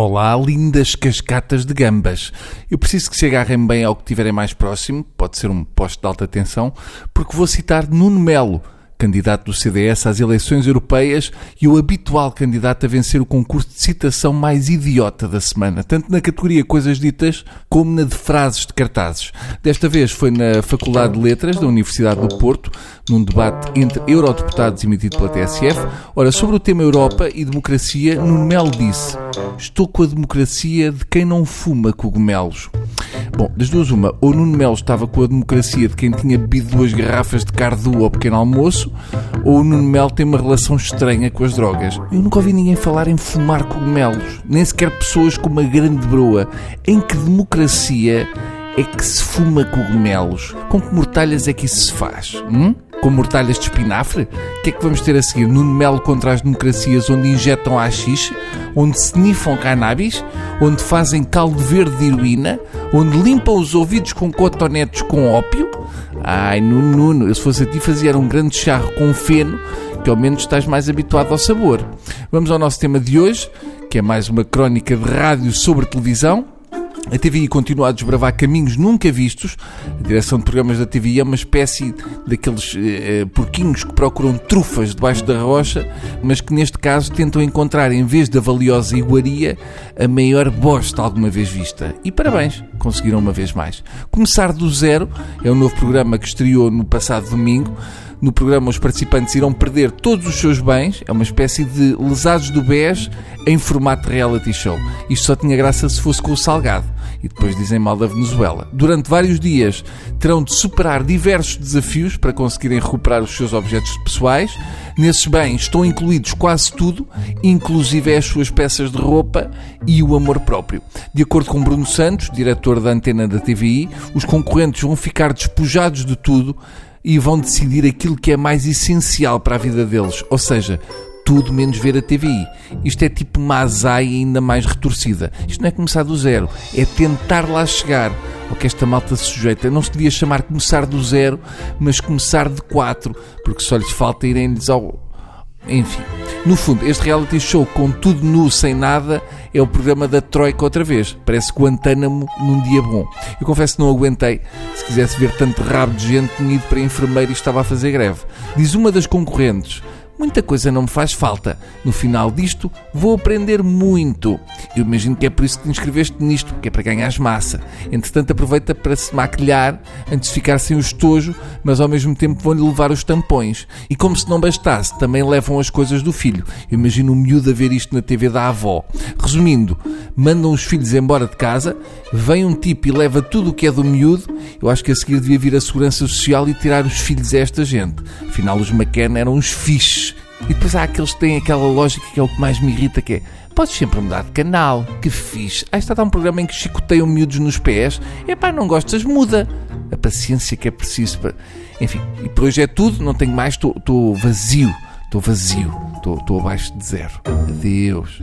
Olá, lindas cascatas de gambas. Eu preciso que se agarrem bem ao que tiverem mais próximo, pode ser um posto de alta tensão, porque vou citar Nuno Melo, candidato do CDS às eleições europeias e o habitual candidato a vencer o concurso de citação mais idiota da semana, tanto na categoria Coisas Ditas como na de frases de cartazes. Desta vez foi na Faculdade de Letras da Universidade do Porto, num debate entre eurodeputados emitido pela TSF. Ora, sobre o tema Europa e democracia, Nuno Melo disse: Estou com a democracia de quem não fuma cogumelos. Bom, das duas, uma, ou Nuno Melo estava com a democracia de quem tinha bebido duas garrafas de cardu ao pequeno almoço, ou o Nuno Melo tem uma relação estranha com as drogas. Eu nunca ouvi ninguém falar em fumar cogumelos, nem sequer pessoas com uma grande broa. Em que democracia é que se fuma cogumelos? Com que mortalhas é que isso se faz? Hum? Com mortalhas de espinafre? O que é que vamos ter a seguir? Nuno Melo contra as democracias onde injetam haxixe, onde se cannabis, onde fazem caldo verde de heroína, onde limpam os ouvidos com cotonetes com ópio? Ai, Nuno, Nuno, eu se fosse a ti fazia um grande charro com feno, que ao menos estás mais habituado ao sabor. Vamos ao nosso tema de hoje, que é mais uma crónica de rádio sobre televisão. A TVI continua a desbravar caminhos nunca vistos. A direção de programas da TVI é uma espécie daqueles eh, eh, porquinhos que procuram trufas debaixo da rocha, mas que neste caso tentam encontrar, em vez da valiosa iguaria, a maior bosta alguma vez vista. E parabéns, conseguiram uma vez mais. Começar do Zero é um novo programa que estreou no passado domingo. No programa, os participantes irão perder todos os seus bens. É uma espécie de lesados do BES em formato reality show. Isto só tinha graça se fosse com o Salgado. E depois dizem mal da Venezuela. Durante vários dias terão de superar diversos desafios para conseguirem recuperar os seus objetos pessoais. Nesses bens estão incluídos quase tudo, inclusive as suas peças de roupa e o amor próprio. De acordo com Bruno Santos, diretor da antena da TVI, os concorrentes vão ficar despojados de tudo e vão decidir aquilo que é mais essencial para a vida deles, ou seja, tudo menos ver a TVI. Isto é tipo uma azaia ainda mais retorcida. Isto não é começar do zero, é tentar lá chegar ao que esta malta se sujeita. Não se devia chamar começar do zero, mas começar de quatro, porque só lhes falta irem-lhes ao. Enfim. No fundo, este reality show com tudo nu, sem nada, é o programa da Troika outra vez. Parece Guantánamo num dia bom. Eu confesso que não aguentei. Se quisesse ver tanto rabo de gente, tinha ido para enfermeiro e estava a fazer greve. Diz uma das concorrentes. Muita coisa não me faz falta. No final disto, vou aprender muito. Eu imagino que é por isso que te inscreveste nisto, que é para ganhares massa. Entretanto, aproveita para se maquilhar antes de ficar sem o estojo, mas ao mesmo tempo vão-lhe levar os tampões. E como se não bastasse, também levam as coisas do filho. Eu imagino o miúdo a ver isto na TV da avó. Resumindo, mandam os filhos embora de casa, vem um tipo e leva tudo o que é do miúdo. Eu acho que a seguir devia vir a Segurança Social e tirar os filhos a esta gente. Afinal, os McKenna eram uns fiches e depois há aqueles que têm aquela lógica que é o que mais me irrita, que é podes sempre mudar de canal, que fixe. Aí está a dar um programa em que chicoteiam miúdos nos pés. É pá, não gostas, muda. A paciência que é preciso para... Enfim, e por hoje é tudo, não tenho mais, estou vazio. Estou vazio, estou abaixo de zero. Adeus.